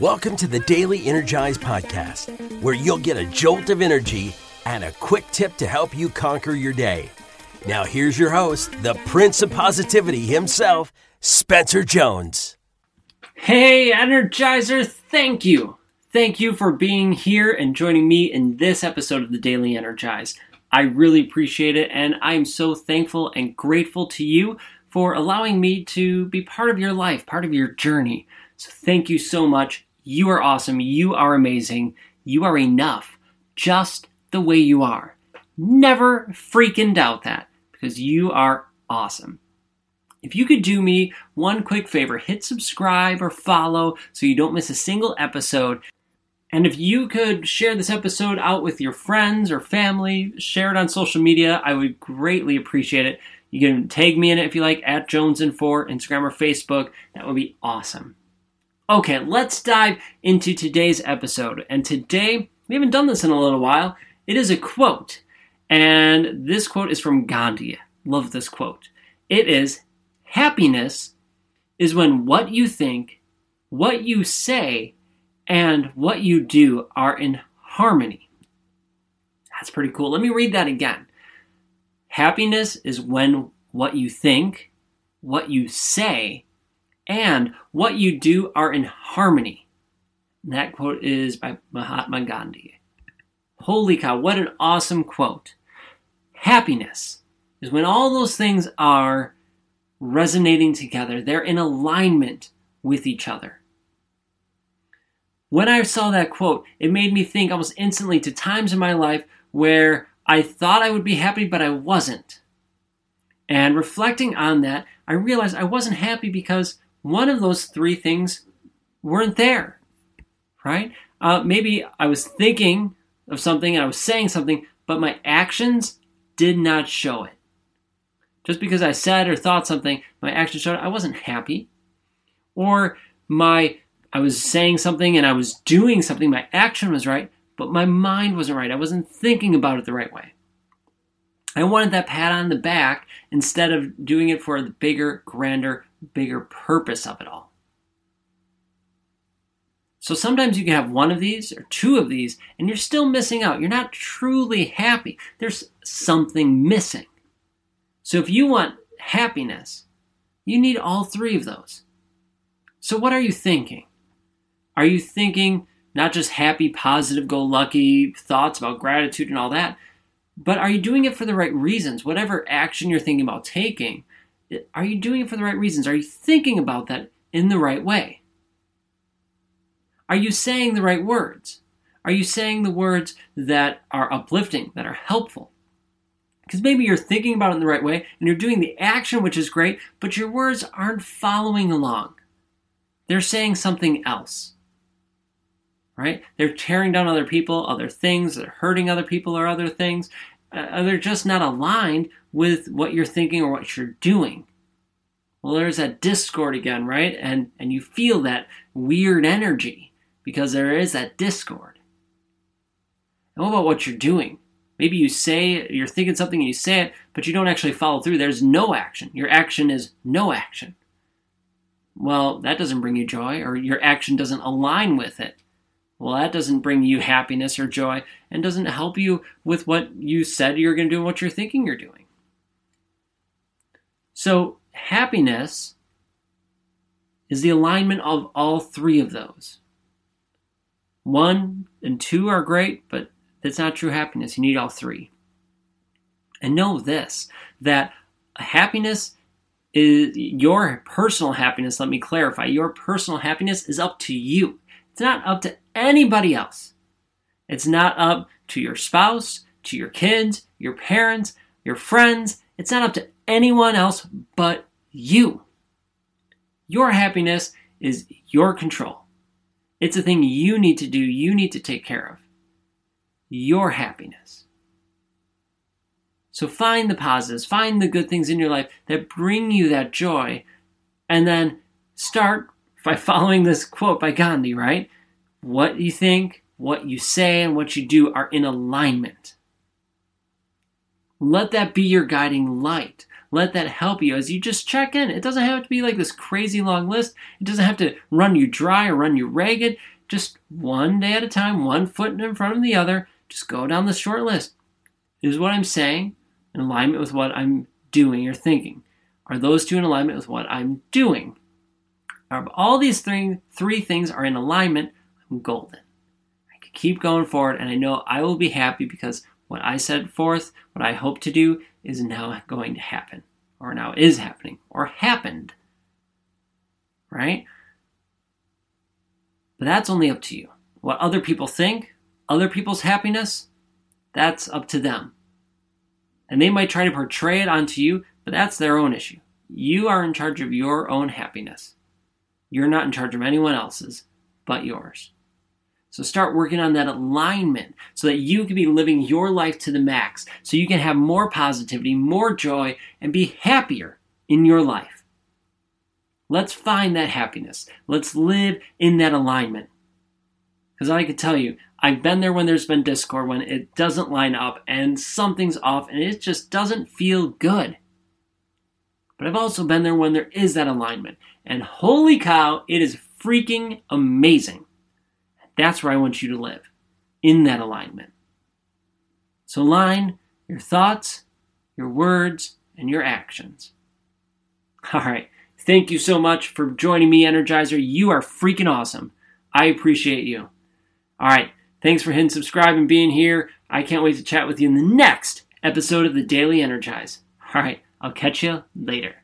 Welcome to the Daily Energize Podcast, where you'll get a jolt of energy and a quick tip to help you conquer your day. Now, here's your host, the Prince of Positivity himself, Spencer Jones. Hey, Energizer, thank you. Thank you for being here and joining me in this episode of the Daily Energize. I really appreciate it, and I'm so thankful and grateful to you for allowing me to be part of your life, part of your journey. So, thank you so much. You are awesome. You are amazing. You are enough just the way you are. Never freaking doubt that because you are awesome. If you could do me one quick favor, hit subscribe or follow so you don't miss a single episode. And if you could share this episode out with your friends or family, share it on social media, I would greatly appreciate it. You can tag me in it if you like, at Jones and Four, Instagram or Facebook. That would be awesome. Okay, let's dive into today's episode. And today, we haven't done this in a little while. It is a quote. And this quote is from Gandhi. Love this quote. It is Happiness is when what you think, what you say, and what you do are in harmony. That's pretty cool. Let me read that again. Happiness is when what you think, what you say, and what you do are in harmony. And that quote is by Mahatma Gandhi. Holy cow, what an awesome quote. Happiness is when all those things are resonating together, they're in alignment with each other. When I saw that quote, it made me think almost instantly to times in my life where I thought I would be happy, but I wasn't. And reflecting on that, I realized I wasn't happy because one of those three things weren't there, right? Uh, maybe I was thinking of something and I was saying something, but my actions did not show it. Just because I said or thought something, my actions showed it, I wasn't happy. Or my I was saying something and I was doing something, my action was right, but my mind wasn't right. I wasn't thinking about it the right way. I wanted that pat on the back instead of doing it for the bigger, grander, bigger purpose of it all. So sometimes you can have one of these or two of these and you're still missing out. You're not truly happy. There's something missing. So if you want happiness, you need all three of those. So what are you thinking? Are you thinking not just happy, positive, go lucky thoughts about gratitude and all that, but are you doing it for the right reasons? Whatever action you're thinking about taking, are you doing it for the right reasons? Are you thinking about that in the right way? Are you saying the right words? Are you saying the words that are uplifting, that are helpful? Because maybe you're thinking about it in the right way and you're doing the action, which is great, but your words aren't following along. They're saying something else right? They're tearing down other people, other things, they're hurting other people or other things. Uh, they're just not aligned with what you're thinking or what you're doing. Well, there's that discord again, right? And and you feel that weird energy because there is that discord. And what about what you're doing? Maybe you say you're thinking something and you say it, but you don't actually follow through. There's no action. Your action is no action. Well, that doesn't bring you joy, or your action doesn't align with it. Well, that doesn't bring you happiness or joy and doesn't help you with what you said you're going to do and what you're thinking you're doing. So, happiness is the alignment of all three of those. One and two are great, but that's not true happiness. You need all three. And know this that happiness is your personal happiness. Let me clarify your personal happiness is up to you. It's not up to anybody else. It's not up to your spouse, to your kids, your parents, your friends. It's not up to anyone else but you. Your happiness is your control. It's a thing you need to do, you need to take care of. Your happiness. So find the positives, find the good things in your life that bring you that joy, and then start by following this quote by Gandhi, right? What you think, what you say, and what you do are in alignment. Let that be your guiding light. Let that help you as you just check in. It doesn't have to be like this crazy long list. It doesn't have to run you dry or run you ragged. Just one day at a time, one foot in front of the other. Just go down the short list. Is what I'm saying in alignment with what I'm doing or thinking? Are those two in alignment with what I'm doing? If all these three, three things are in alignment, I'm golden. I can keep going forward, and I know I will be happy because what I set forth, what I hope to do, is now going to happen, or now is happening, or happened. Right? But that's only up to you. What other people think, other people's happiness, that's up to them. And they might try to portray it onto you, but that's their own issue. You are in charge of your own happiness. You're not in charge of anyone else's but yours. So start working on that alignment so that you can be living your life to the max, so you can have more positivity, more joy, and be happier in your life. Let's find that happiness. Let's live in that alignment. Because I can tell you, I've been there when there's been discord, when it doesn't line up and something's off and it just doesn't feel good. But I've also been there when there is that alignment. And holy cow, it is freaking amazing. That's where I want you to live, in that alignment. So align your thoughts, your words, and your actions. All right. Thank you so much for joining me, Energizer. You are freaking awesome. I appreciate you. All right. Thanks for hitting subscribe and being here. I can't wait to chat with you in the next episode of the Daily Energize. All right. I'll catch you later.